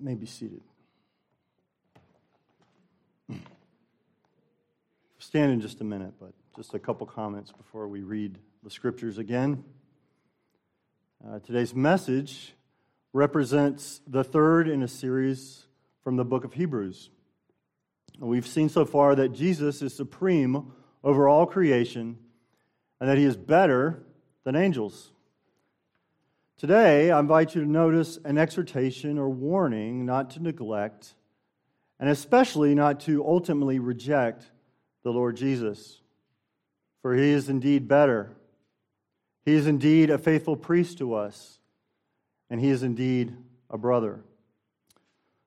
may be seated. Stand in just a minute, but just a couple comments before we read the scriptures again. Uh, today's message represents the third in a series from the book of Hebrews. We've seen so far that Jesus is supreme over all creation and that he is better than angels. Today, I invite you to notice an exhortation or warning not to neglect, and especially not to ultimately reject the Lord Jesus. For he is indeed better. He is indeed a faithful priest to us, and he is indeed a brother.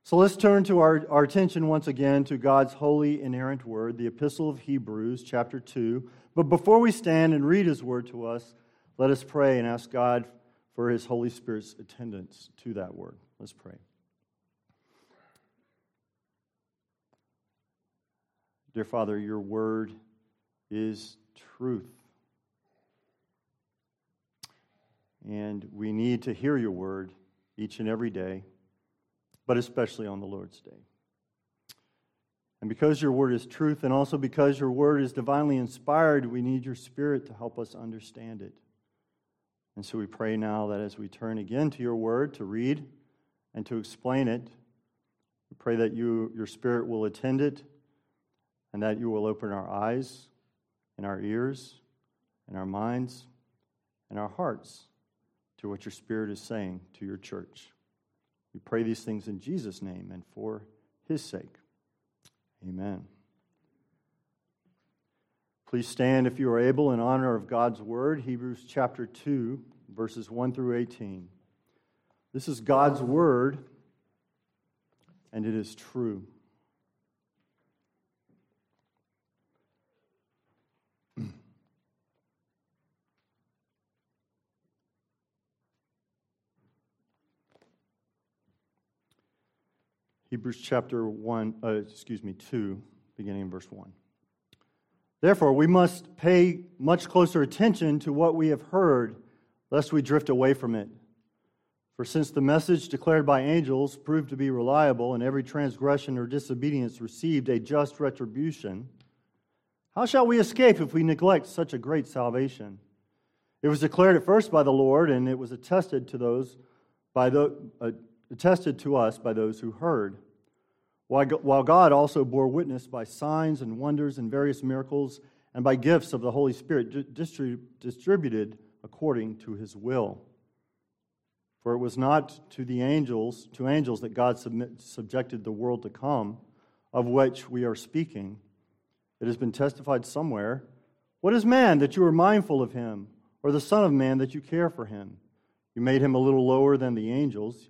So let's turn to our, our attention once again to God's holy, inerrant word, the Epistle of Hebrews, chapter 2. But before we stand and read his word to us, let us pray and ask God for his Holy Spirit's attendance to that word. Let's pray. Dear Father, your word is truth. And we need to hear your word each and every day, but especially on the Lord's day. And because your word is truth, and also because your word is divinely inspired, we need your spirit to help us understand it. And so we pray now that as we turn again to your word to read and to explain it, we pray that you, your spirit will attend it and that you will open our eyes and our ears and our minds and our hearts to what your spirit is saying to your church. We pray these things in Jesus' name and for his sake. Amen. Please stand if you are able in honor of God's word, Hebrews chapter 2, verses 1 through 18. This is God's word, and it is true. Hebrews chapter 1, uh, excuse me, 2, beginning in verse 1. Therefore, we must pay much closer attention to what we have heard, lest we drift away from it. For since the message declared by angels proved to be reliable, and every transgression or disobedience received a just retribution, how shall we escape if we neglect such a great salvation? It was declared at first by the Lord, and it was attested to those by the, uh, attested to us by those who heard. While God also bore witness by signs and wonders and various miracles and by gifts of the Holy Spirit distributed according to his will. For it was not to the angels, to angels that God submit, subjected the world to come, of which we are speaking. It has been testified somewhere. What is man that you are mindful of him, or the Son of Man that you care for him? You made him a little lower than the angels.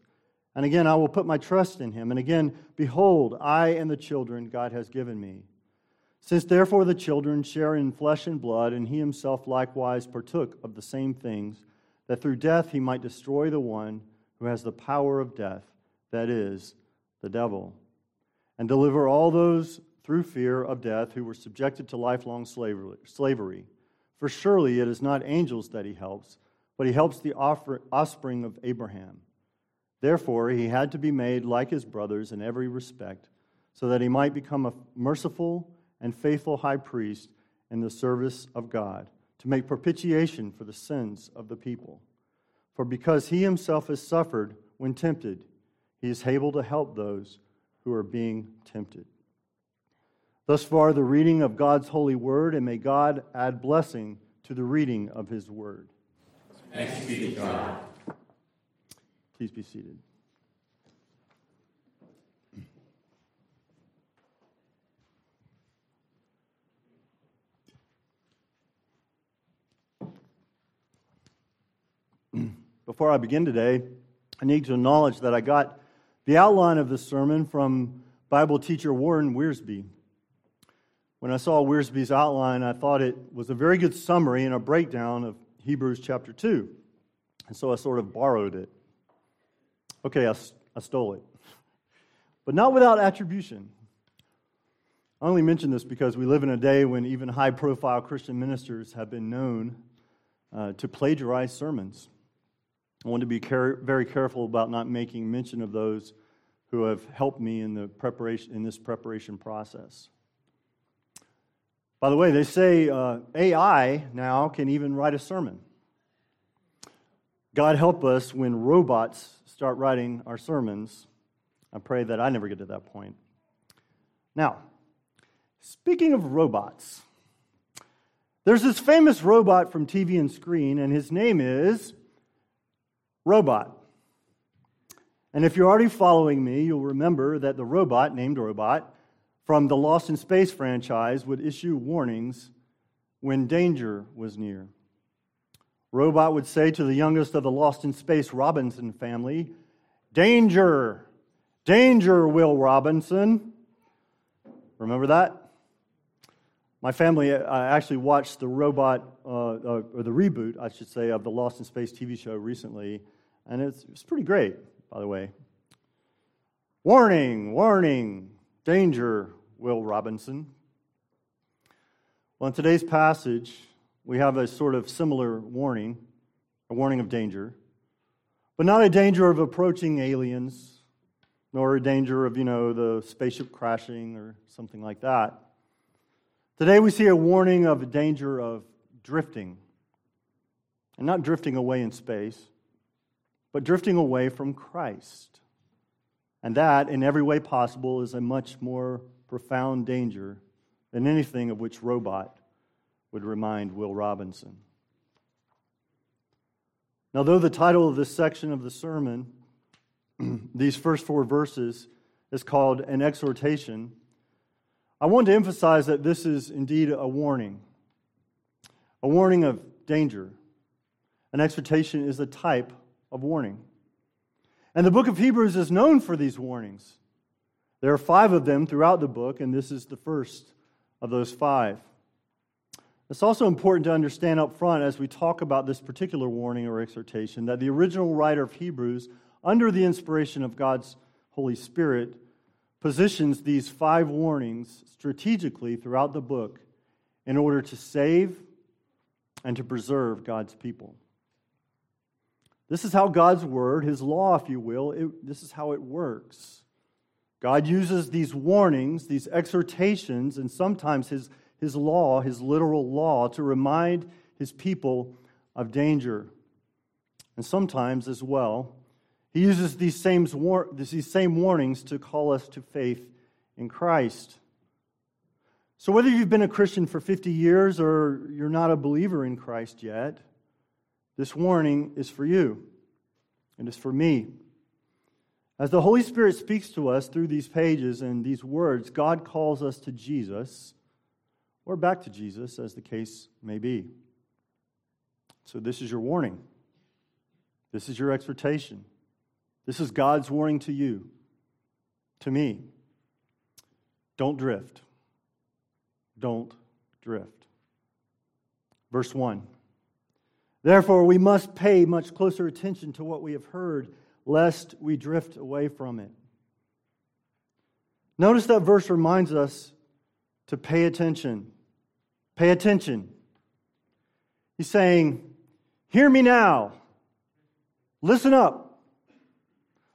And again, I will put my trust in him. And again, behold, I and the children God has given me. Since therefore the children share in flesh and blood, and he himself likewise partook of the same things, that through death he might destroy the one who has the power of death, that is, the devil, and deliver all those through fear of death who were subjected to lifelong slavery. For surely it is not angels that he helps, but he helps the offspring of Abraham. Therefore, he had to be made like his brothers in every respect, so that he might become a merciful and faithful high priest in the service of God, to make propitiation for the sins of the people. For because he himself has suffered when tempted, he is able to help those who are being tempted. Thus far, the reading of God's holy word, and may God add blessing to the reading of his word. Thanks be to God. Please be seated. Before I begin today, I need to acknowledge that I got the outline of this sermon from Bible teacher Warren Wiersbe. When I saw Wiersbe's outline, I thought it was a very good summary and a breakdown of Hebrews chapter 2. And so I sort of borrowed it. Okay, I, I stole it. But not without attribution. I only mention this because we live in a day when even high profile Christian ministers have been known uh, to plagiarize sermons. I want to be care- very careful about not making mention of those who have helped me in, the preparation, in this preparation process. By the way, they say uh, AI now can even write a sermon. God help us when robots start writing our sermons. I pray that I never get to that point. Now, speaking of robots, there's this famous robot from TV and screen, and his name is Robot. And if you're already following me, you'll remember that the robot, named Robot, from the Lost in Space franchise would issue warnings when danger was near. Robot would say to the youngest of the Lost in Space Robinson family, Danger! Danger, Will Robinson! Remember that? My family uh, actually watched the robot, uh, uh, or the reboot, I should say, of the Lost in Space TV show recently, and it's, it's pretty great, by the way. Warning, warning, danger, Will Robinson. Well, in today's passage, we have a sort of similar warning, a warning of danger, but not a danger of approaching aliens, nor a danger of, you know, the spaceship crashing or something like that. Today we see a warning of a danger of drifting. And not drifting away in space, but drifting away from Christ. And that, in every way possible, is a much more profound danger than anything of which Robot would remind Will Robinson. Now, though the title of this section of the sermon, these first four verses, is called an exhortation, I want to emphasize that this is indeed a warning, a warning of danger. An exhortation is a type of warning. And the book of Hebrews is known for these warnings. There are five of them throughout the book, and this is the first of those five. It's also important to understand up front as we talk about this particular warning or exhortation that the original writer of Hebrews, under the inspiration of God's Holy Spirit, positions these five warnings strategically throughout the book in order to save and to preserve God's people. This is how God's word, his law, if you will, it, this is how it works. God uses these warnings, these exhortations, and sometimes his, his law, his literal law, to remind his people of danger. And sometimes as well, he uses these same, these same warnings to call us to faith in Christ. So, whether you've been a Christian for 50 years or you're not a believer in Christ yet, this warning is for you. It is for me. As the Holy Spirit speaks to us through these pages and these words, God calls us to Jesus or back to Jesus, as the case may be. So, this is your warning. This is your exhortation. This is God's warning to you, to me. Don't drift. Don't drift. Verse 1 Therefore, we must pay much closer attention to what we have heard, lest we drift away from it. Notice that verse reminds us to pay attention. Pay attention. He's saying, Hear me now. Listen up.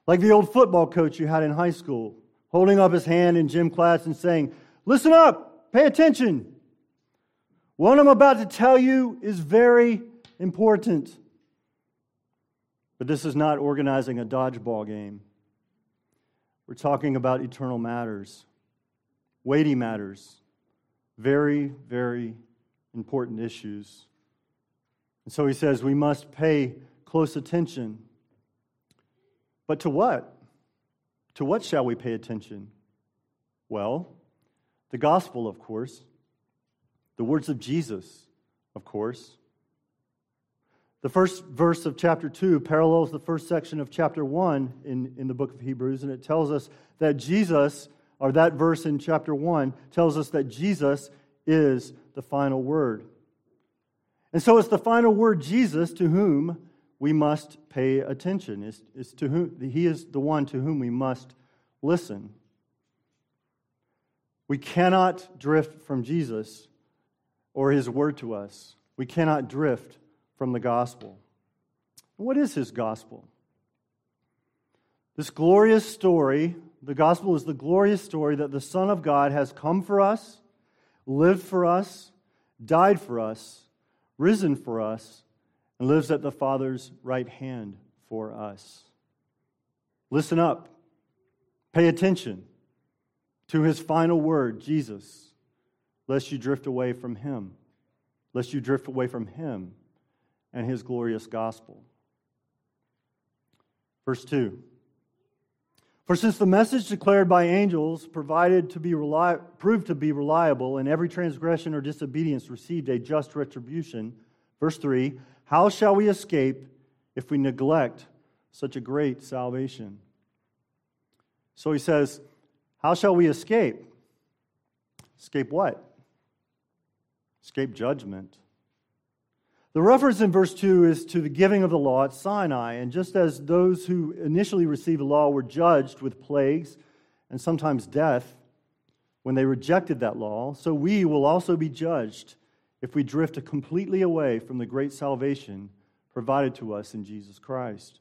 Like the old football coach you had in high school, holding up his hand in gym class and saying, Listen up, pay attention. What I'm about to tell you is very important. But this is not organizing a dodgeball game. We're talking about eternal matters, weighty matters, Very, very important issues. And so he says we must pay close attention. But to what? To what shall we pay attention? Well, the gospel, of course, the words of Jesus, of course. The first verse of chapter 2 parallels the first section of chapter 1 in, in the book of Hebrews, and it tells us that Jesus, or that verse in chapter 1, tells us that Jesus is the final word. And so it's the final word, Jesus, to whom we must pay attention. It's, it's to whom, he is the one to whom we must listen. We cannot drift from Jesus or his word to us. We cannot drift from the gospel. What is his gospel? This glorious story, the gospel is the glorious story that the Son of God has come for us, lived for us, died for us, risen for us, and lives at the Father's right hand for us. Listen up. Pay attention to his final word, Jesus, lest you drift away from him, lest you drift away from him and his glorious gospel. Verse 2 For since the message declared by angels provided to be reli- proved to be reliable, and every transgression or disobedience received a just retribution, verse 3 How shall we escape if we neglect such a great salvation? So he says, How shall we escape? Escape what? Escape judgment. The reference in verse 2 is to the giving of the law at Sinai. And just as those who initially received the law were judged with plagues and sometimes death when they rejected that law, so we will also be judged if we drift completely away from the great salvation provided to us in Jesus Christ.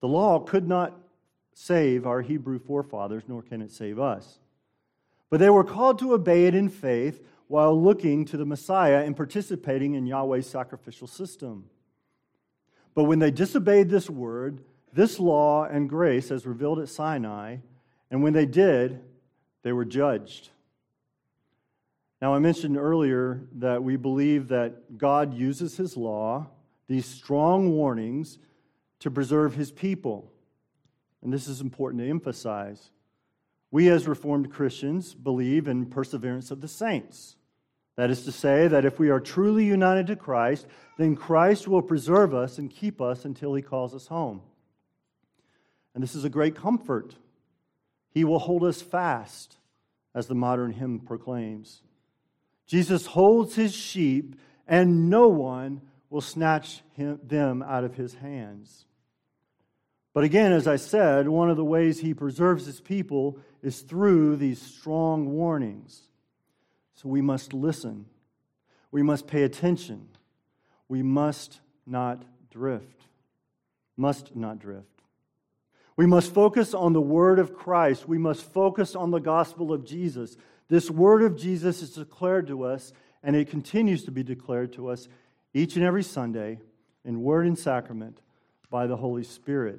The law could not save our Hebrew forefathers, nor can it save us. But they were called to obey it in faith while looking to the Messiah and participating in Yahweh's sacrificial system. But when they disobeyed this word, this law and grace as revealed at Sinai, and when they did, they were judged. Now, I mentioned earlier that we believe that God uses his law, these strong warnings, to preserve his people. And this is important to emphasize. We, as Reformed Christians, believe in perseverance of the saints. That is to say, that if we are truly united to Christ, then Christ will preserve us and keep us until he calls us home. And this is a great comfort. He will hold us fast, as the modern hymn proclaims. Jesus holds his sheep, and no one will snatch him, them out of his hands. But again, as I said, one of the ways he preserves his people is through these strong warnings. So we must listen. We must pay attention. We must not drift. Must not drift. We must focus on the word of Christ. We must focus on the gospel of Jesus. This word of Jesus is declared to us, and it continues to be declared to us each and every Sunday in word and sacrament by the Holy Spirit.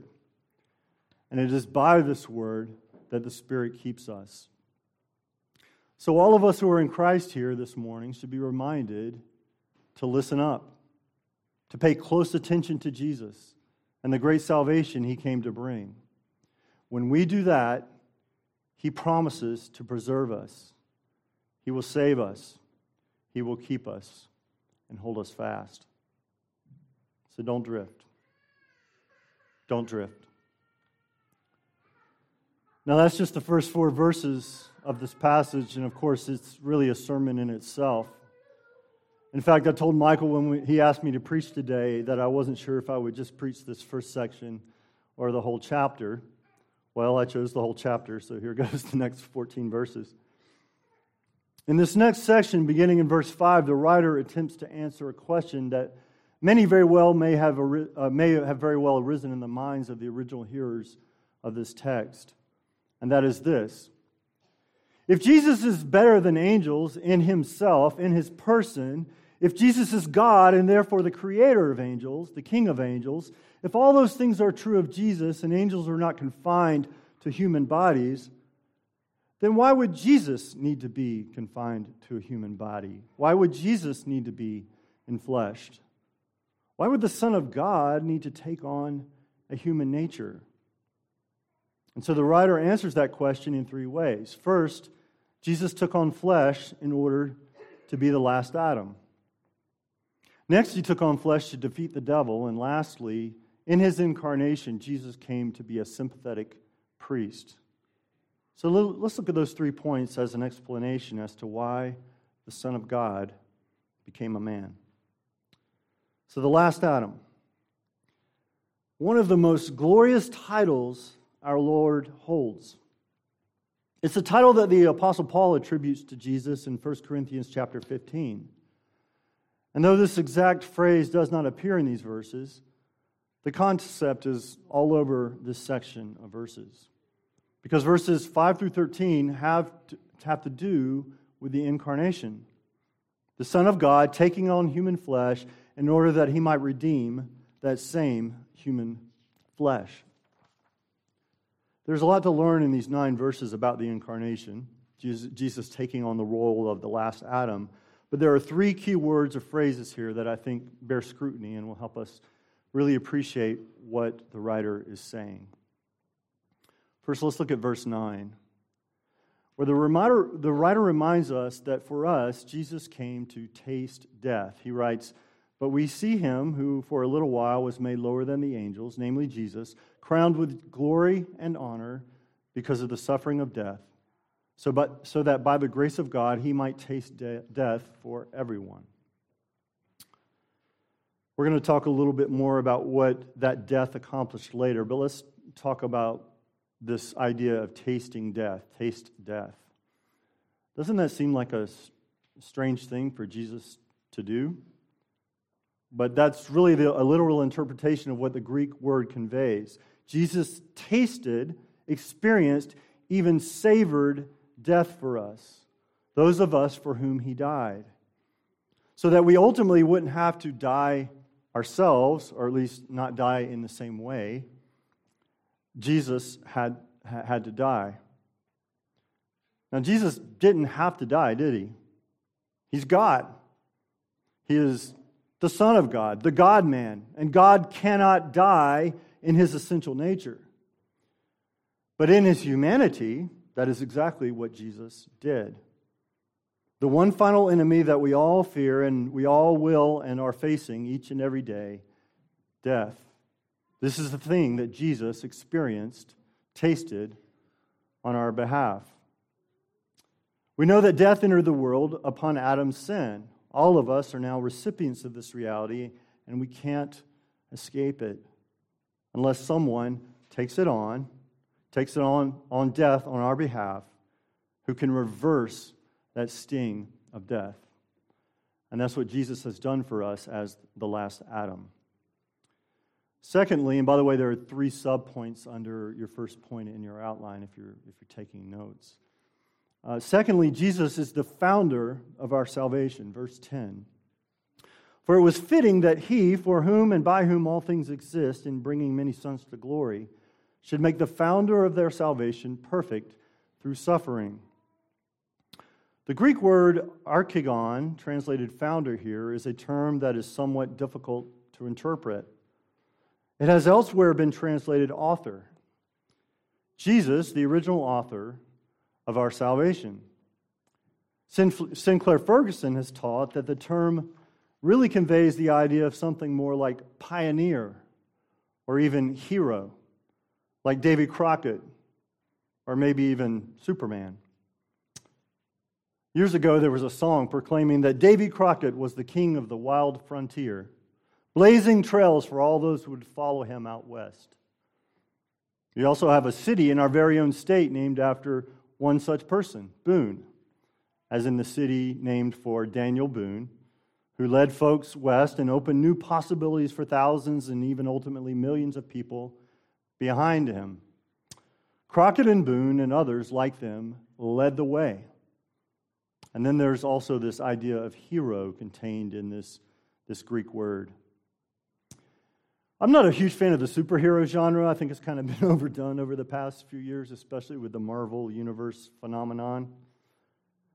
And it is by this word that the Spirit keeps us. So, all of us who are in Christ here this morning should be reminded to listen up, to pay close attention to Jesus and the great salvation he came to bring. When we do that, he promises to preserve us, he will save us, he will keep us, and hold us fast. So, don't drift. Don't drift. Now, that's just the first four verses of this passage, and of course, it's really a sermon in itself. In fact, I told Michael when we, he asked me to preach today that I wasn't sure if I would just preach this first section or the whole chapter. Well, I chose the whole chapter, so here goes the next 14 verses. In this next section, beginning in verse 5, the writer attempts to answer a question that many very well may have, uh, may have very well arisen in the minds of the original hearers of this text. And that is this if Jesus is better than angels in himself, in his person, if Jesus is God and therefore the creator of angels, the king of angels, if all those things are true of Jesus and angels are not confined to human bodies, then why would Jesus need to be confined to a human body? Why would Jesus need to be enfleshed? Why would the Son of God need to take on a human nature? And so the writer answers that question in three ways. First, Jesus took on flesh in order to be the last Adam. Next, he took on flesh to defeat the devil. And lastly, in his incarnation, Jesus came to be a sympathetic priest. So let's look at those three points as an explanation as to why the Son of God became a man. So, the last Adam. One of the most glorious titles our Lord holds. It's the title that the Apostle Paul attributes to Jesus in 1 Corinthians chapter 15. And though this exact phrase does not appear in these verses, the concept is all over this section of verses. Because verses 5 through 13 have to, have to do with the incarnation. The Son of God taking on human flesh in order that he might redeem that same human flesh. There's a lot to learn in these nine verses about the incarnation, Jesus taking on the role of the last Adam. But there are three key words or phrases here that I think bear scrutiny and will help us really appreciate what the writer is saying. First, let's look at verse 9, where the, reminder, the writer reminds us that for us, Jesus came to taste death. He writes, But we see him who for a little while was made lower than the angels, namely Jesus, crowned with glory and honor because of the suffering of death so, but, so that by the grace of God he might taste de- death for everyone. We're going to talk a little bit more about what that death accomplished later, but let's talk about this idea of tasting death, taste death. Doesn't that seem like a strange thing for Jesus to do? But that's really the, a literal interpretation of what the Greek word conveys. Jesus tasted, experienced, even savored death for us, those of us for whom he died, so that we ultimately wouldn't have to die ourselves, or at least not die in the same way. Jesus had, had to die. Now, Jesus didn't have to die, did he? He's God. He is the Son of God, the God man, and God cannot die in his essential nature. But in his humanity, that is exactly what Jesus did. The one final enemy that we all fear and we all will and are facing each and every day death. This is the thing that Jesus experienced, tasted on our behalf. We know that death entered the world upon Adam's sin. All of us are now recipients of this reality, and we can't escape it unless someone takes it on takes it on, on death on our behalf, who can reverse that sting of death. And that's what Jesus has done for us as the last Adam. Secondly, and by the way, there are three subpoints under your first point in your outline if you're, if you're taking notes. Uh, secondly, Jesus is the founder of our salvation. Verse 10. For it was fitting that he, for whom and by whom all things exist, in bringing many sons to glory, should make the founder of their salvation perfect through suffering. The Greek word archegon, translated founder here, is a term that is somewhat difficult to interpret. It has elsewhere been translated author. Jesus, the original author of our salvation. Sinclair Ferguson has taught that the term really conveys the idea of something more like pioneer or even hero like Davy Crockett or maybe even Superman. Years ago, there was a song proclaiming that Davy Crockett was the king of the wild frontier, blazing trails for all those who would follow him out west. We also have a city in our very own state named after one such person, Boone, as in the city named for Daniel Boone, who led folks west and opened new possibilities for thousands and even ultimately millions of people behind him. Crockett and Boone and others like them led the way. And then there's also this idea of hero contained in this, this Greek word. I'm not a huge fan of the superhero genre. I think it's kind of been overdone over the past few years, especially with the Marvel Universe phenomenon.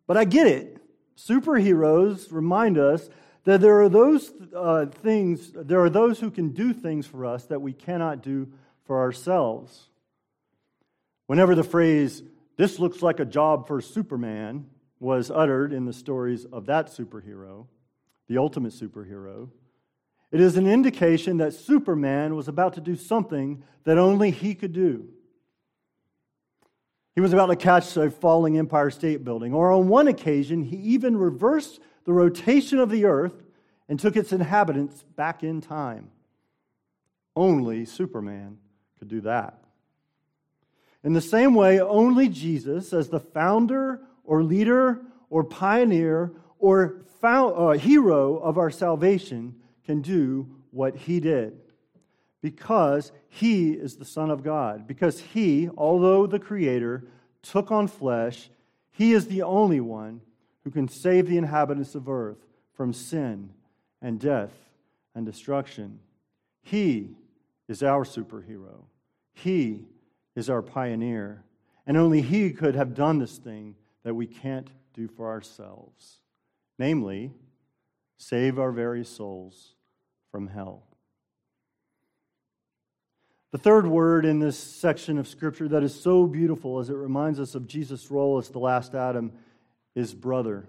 But I get it. Superheroes remind us that there are those uh, things, there are those who can do things for us that we cannot do for ourselves. Whenever the phrase, this looks like a job for Superman, was uttered in the stories of that superhero, the ultimate superhero, it is an indication that Superman was about to do something that only he could do. He was about to catch a falling Empire State Building, or on one occasion, he even reversed the rotation of the earth and took its inhabitants back in time. Only Superman could do that. In the same way, only Jesus, as the founder or leader or pioneer or found, uh, hero of our salvation, can do what he did because he is the Son of God. Because he, although the Creator, took on flesh, he is the only one who can save the inhabitants of earth from sin and death and destruction. He is our superhero. He is our pioneer. And only he could have done this thing that we can't do for ourselves namely, save our very souls from hell. The third word in this section of Scripture that is so beautiful as it reminds us of Jesus' role as the last Adam is brother.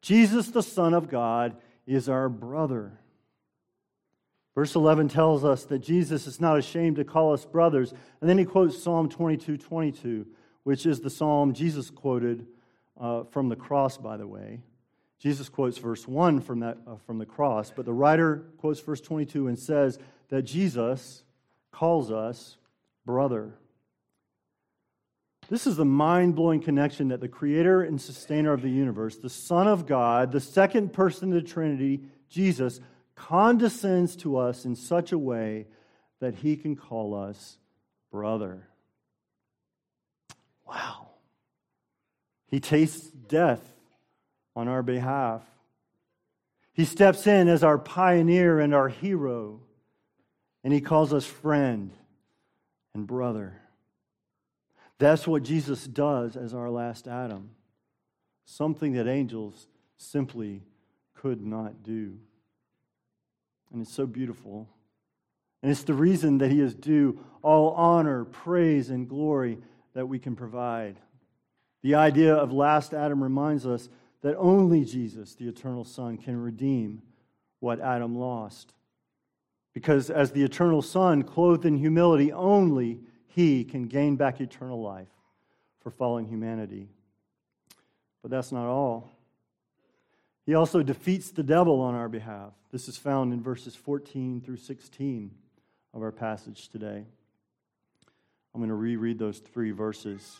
Jesus, the Son of God, is our brother. Verse 11 tells us that Jesus is not ashamed to call us brothers. And then he quotes Psalm 22 22, which is the psalm Jesus quoted uh, from the cross, by the way. Jesus quotes verse 1 from, that, uh, from the cross, but the writer quotes verse 22 and says that Jesus calls us brother. This is the mind blowing connection that the creator and sustainer of the universe, the Son of God, the second person of the Trinity, Jesus, condescends to us in such a way that he can call us brother. Wow. He tastes death on our behalf. He steps in as our pioneer and our hero, and he calls us friend and brother. That's what Jesus does as our last Adam, something that angels simply could not do. And it's so beautiful. And it's the reason that he is due all honor, praise, and glory that we can provide. The idea of last Adam reminds us that only Jesus, the eternal Son, can redeem what Adam lost. Because as the eternal Son, clothed in humility, only he can gain back eternal life for fallen humanity. But that's not all. He also defeats the devil on our behalf. This is found in verses 14 through 16 of our passage today. I'm going to reread those three verses.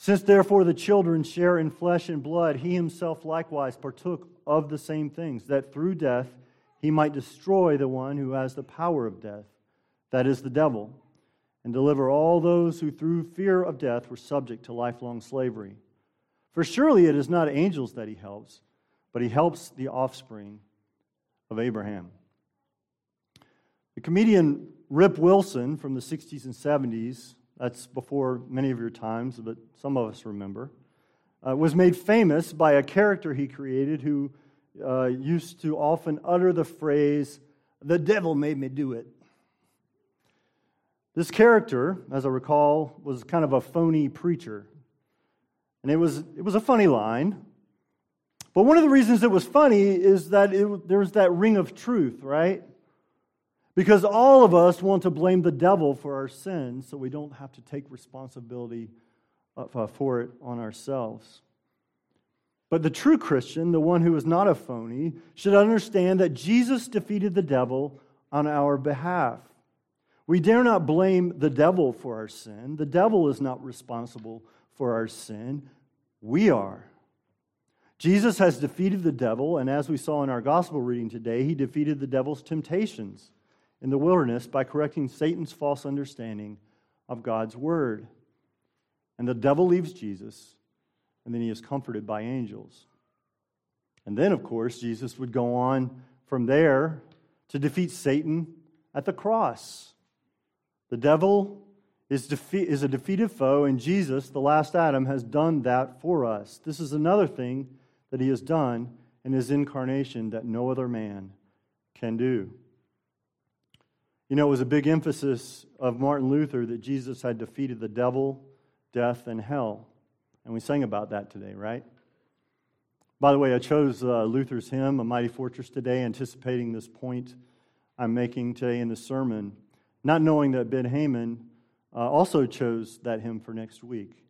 Since therefore the children share in flesh and blood, he himself likewise partook of the same things, that through death he might destroy the one who has the power of death, that is, the devil, and deliver all those who through fear of death were subject to lifelong slavery. For surely it is not angels that he helps, but he helps the offspring of Abraham. The comedian Flip Wilson from the 60s and 70s that's before many of your times, but some of us remember, uh, was made famous by a character he created who uh, used to often utter the phrase, The devil made me do it. This character, as I recall, was kind of a phony preacher. And it was, it was a funny line. But one of the reasons it was funny is that it, there was that ring of truth, right? Because all of us want to blame the devil for our sins so we don't have to take responsibility uh, for it on ourselves. But the true Christian, the one who is not a phony, should understand that Jesus defeated the devil on our behalf. We dare not blame the devil for our sin. The devil is not responsible for our sin. We are. Jesus has defeated the devil, and as we saw in our gospel reading today, he defeated the devil's temptations in the wilderness by correcting Satan's false understanding of God's word. And the devil leaves Jesus, and then he is comforted by angels. And then, of course, Jesus would go on from there to defeat Satan at the cross. The devil is, defeat, is a defeated foe, and Jesus, the last Adam, has done that for us. This is another thing that he has done in his incarnation that no other man can do. You know, it was a big emphasis of Martin Luther that Jesus had defeated the devil, death, and hell. And we sang about that today, right? By the way, I chose uh, Luther's hymn, A Mighty Fortress, today, anticipating this point I'm making today in the sermon, not knowing that Ben Heyman uh, also chose that hymn for next week.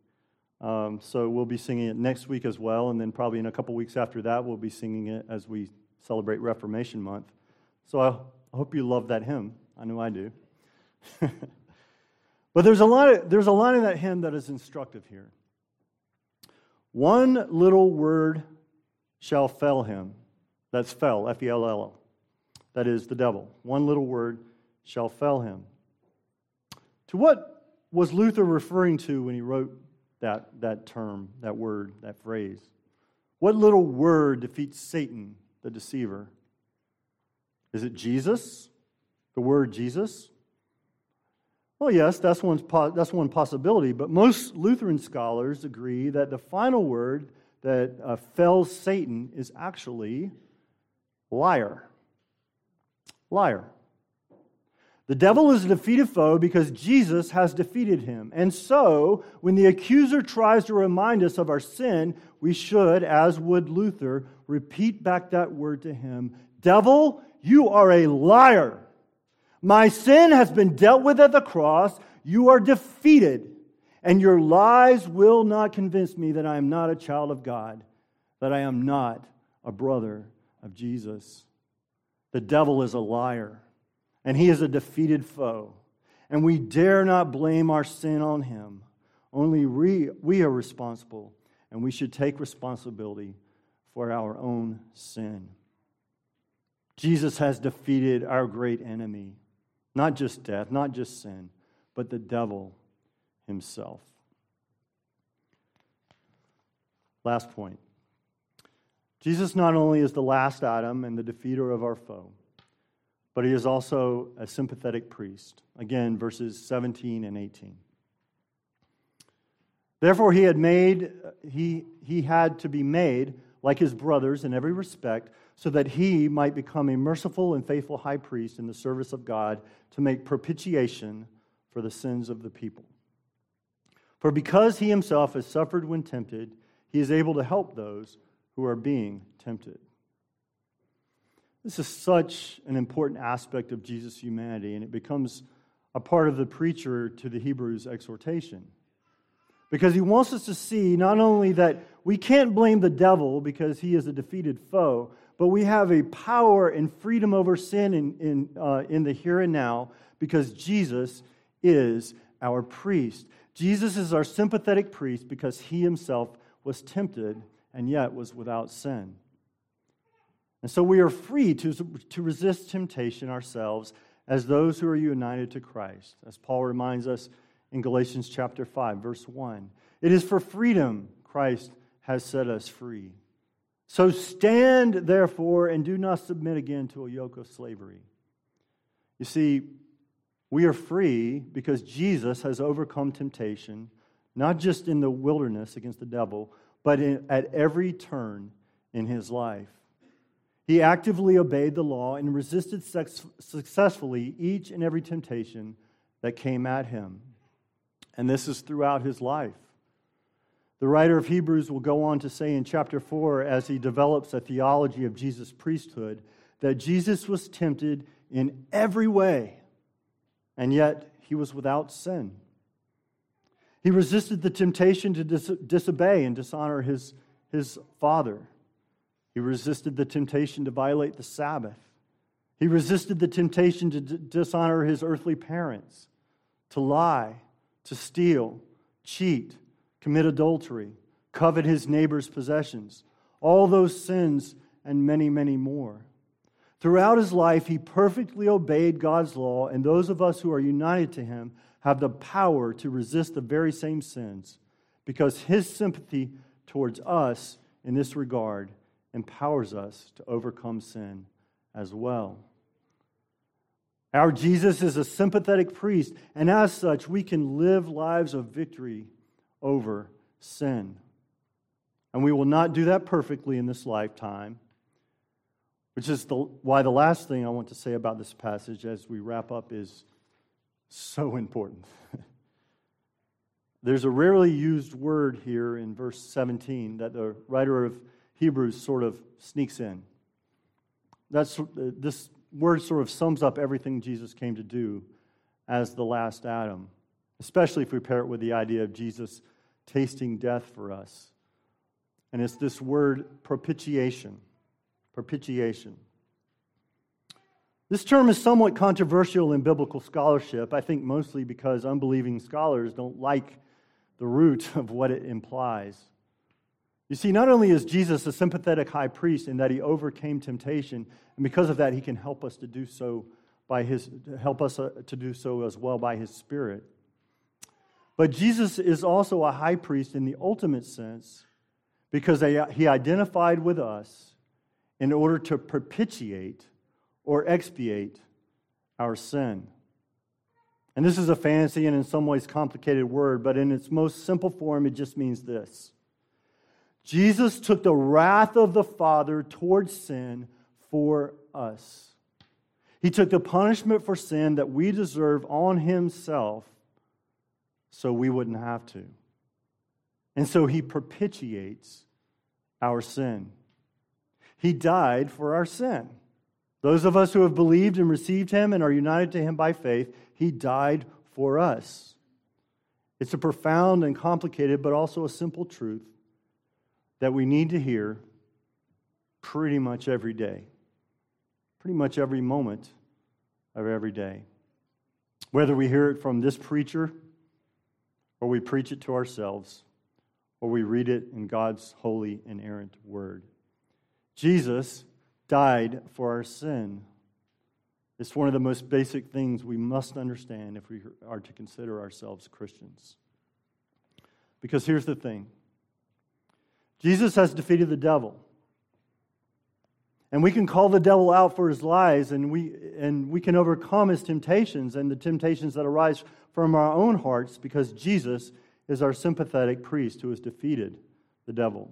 Um, so we'll be singing it next week as well, and then probably in a couple weeks after that, we'll be singing it as we celebrate Reformation Month. So I hope you love that hymn. I know I do. but there's a, lot of, there's a line in that hymn that is instructive here. One little word shall fell him. That's fell, F E L L. That is the devil. One little word shall fell him. To what was Luther referring to when he wrote that, that term, that word, that phrase? What little word defeats Satan, the deceiver? Is it Jesus? The word Jesus? Well, yes, that's, one's that's one possibility, but most Lutheran scholars agree that the final word that uh, fells Satan is actually liar. Liar. The devil is a defeated foe because Jesus has defeated him. And so, when the accuser tries to remind us of our sin, we should, as would Luther, repeat back that word to him Devil, you are a liar. My sin has been dealt with at the cross. You are defeated. And your lies will not convince me that I am not a child of God, that I am not a brother of Jesus. The devil is a liar and he is a defeated foe. And we dare not blame our sin on him. Only we, we are responsible, and we should take responsibility for our own sin. Jesus has defeated our great enemy, not just death, not just sin, but the devil himself. Last point. Jesus not only is the last Adam and the defeater of our foe, but he is also a sympathetic priest. Again, verses 17 and 18. Therefore, he had made, he, he had to be made like his brothers in every respect, so that he might become a merciful and faithful high priest in the service of God to make propitiation for the sins of the people. For because he himself has suffered when tempted, he is able to help those who are being tempted. This is such an important aspect of Jesus' humanity, and it becomes a part of the preacher to the Hebrews exhortation. Because he wants us to see not only that we can't blame the devil because he is a defeated foe, but we have a power and freedom over sin in, in, uh, in the here and now because Jesus is our priest. Jesus is our sympathetic priest because he himself was tempted and yet was without sin. And so we are free to, to resist temptation ourselves as those who are united to Christ, as Paul reminds us in Galatians chapter 5, verse 1. It is for freedom Christ has set us free. So stand, therefore, and do not submit again to a yoke of slavery. You see, we are free because Jesus has overcome temptation, not just in the wilderness against the devil, but in, at every turn in his life. He actively obeyed the law and resisted successfully each and every temptation that came at him. And this is throughout his life. The writer of Hebrews will go on to say in chapter 4, as he develops a theology of Jesus' priesthood, that Jesus was tempted in every way, and yet he was without sin. He resisted the temptation to dis- disobey and dishonor his, his father. He resisted the temptation to violate the Sabbath. He resisted the temptation to d- dishonor his earthly parents, to lie, to steal, cheat, commit adultery, covet his neighbor's possessions. All those sins and many, many more. Throughout his life, he perfectly obeyed God's law, and those of us who are united to him have the power to resist the very same sins because his sympathy towards us in this regard empowers us to overcome sin as well. Our Jesus is a sympathetic priest, and as such, we can live lives of victory over sin. And we will not do that perfectly in this lifetime, which is the, why the last thing I want to say about this passage as we wrap up is so important. There's a rarely used word here in verse 17 that the writer of Hebrews sort of sneaks in. That's, this word sort of sums up everything Jesus came to do as the last Adam, especially if we pair it with the idea of Jesus tasting death for us. And it's this word propitiation. Propitiation. This term is somewhat controversial in biblical scholarship, I think mostly because unbelieving scholars don't like the root of what it implies. You see, not only is Jesus a sympathetic high priest in that he overcame temptation, and because of that, he can help us to do so by his help us uh, to do so as well by his spirit. But Jesus is also a high priest in the ultimate sense because he identified with us in order to propitiate or expiate our sin. And this is a fancy and in some ways complicated word, but in its most simple form, it just means this Jesus took the wrath of the Father towards sin for us. He took the punishment for sin that we deserve on himself so we wouldn't have to. And so he propitiates our sin. He died for our sin. Those of us who have believed and received him and are united to him by faith, he died for us. It's a profound and complicated, but also a simple truth that we need to hear pretty much every day, pretty much every moment of every day. Whether we hear it from this preacher, or we preach it to ourselves, or we read it in God's holy, and inerrant word. Jesus died for our sin. It's one of the most basic things we must understand if we are to consider ourselves Christians. Because here's the thing Jesus has defeated the devil. And we can call the devil out for his lies, and we, and we can overcome his temptations and the temptations that arise from our own hearts because Jesus is our sympathetic priest who has defeated the devil.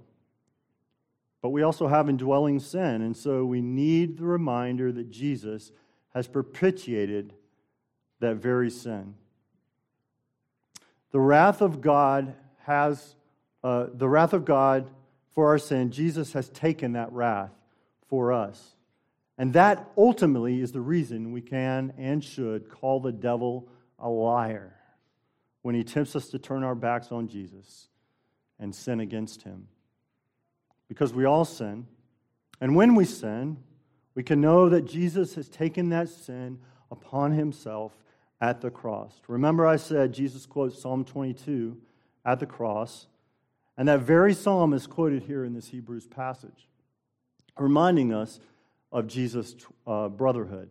But we also have indwelling sin, and so we need the reminder that Jesus has propitiated that very sin. The wrath of God has, uh, the wrath of God for our sin, Jesus has taken that wrath for us. And that ultimately is the reason we can and should call the devil a liar when he tempts us to turn our backs on Jesus and sin against him. Because we all sin. And when we sin, we can know that Jesus has taken that sin upon himself at the cross. Remember, I said Jesus quotes Psalm 22 at the cross, and that very psalm is quoted here in this Hebrews passage, reminding us of Jesus' uh, brotherhood.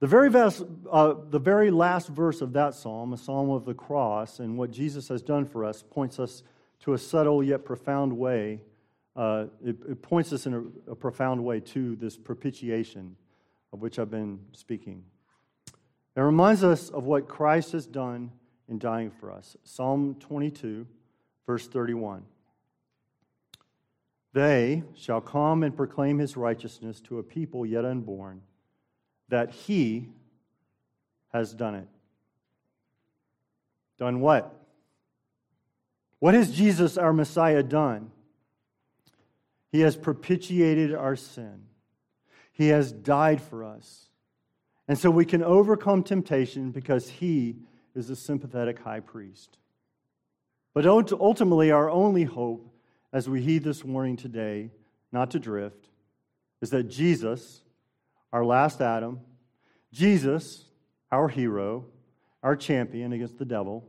The very, vast, uh, the very last verse of that psalm, a psalm of the cross, and what Jesus has done for us, points us to a subtle yet profound way. Uh, it, it, points us in a, a profound way to this propitiation of which I've been speaking. It reminds us of what Christ has done in dying for us. Psalm 22, verse 31. They shall come and proclaim his righteousness to a people yet unborn that he has done it. Done what? What has Jesus, our Messiah, done? He has propitiated our sin. He has died for us. And so we can overcome temptation because he is a sympathetic high priest. But ultimately, our only hope as we heed this warning today, not to drift, is that Jesus, our last Adam, Jesus, our hero, our champion against the devil,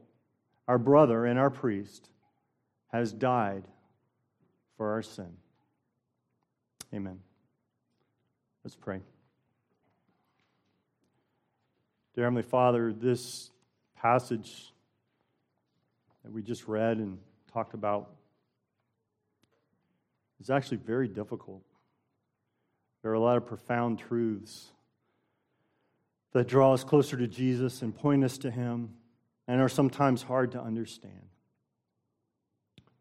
our brother and our priest, has died for our sin. Amen. Let's pray. Dear Heavenly Father, this passage that we just read and talked about is actually very difficult. There are a lot of profound truths that draw us closer to Jesus and point us to Him and are sometimes hard to understand.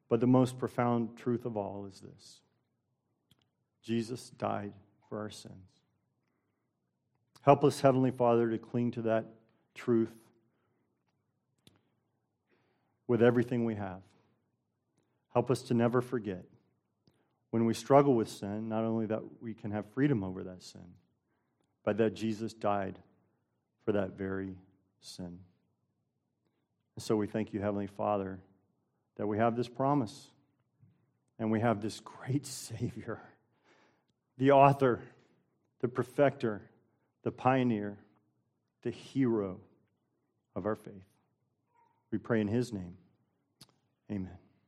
But the most profound truth of all is this Jesus died for our sins. Help us, Heavenly Father, to cling to that truth with everything we have. Help us to never forget when we struggle with sin, not only that we can have freedom over that sin, but that Jesus died for that very sin. And so we thank you, Heavenly Father, that we have this promise and we have this great Savior, the author, the perfecter, the pioneer, the hero of our faith. We pray in His name. Amen.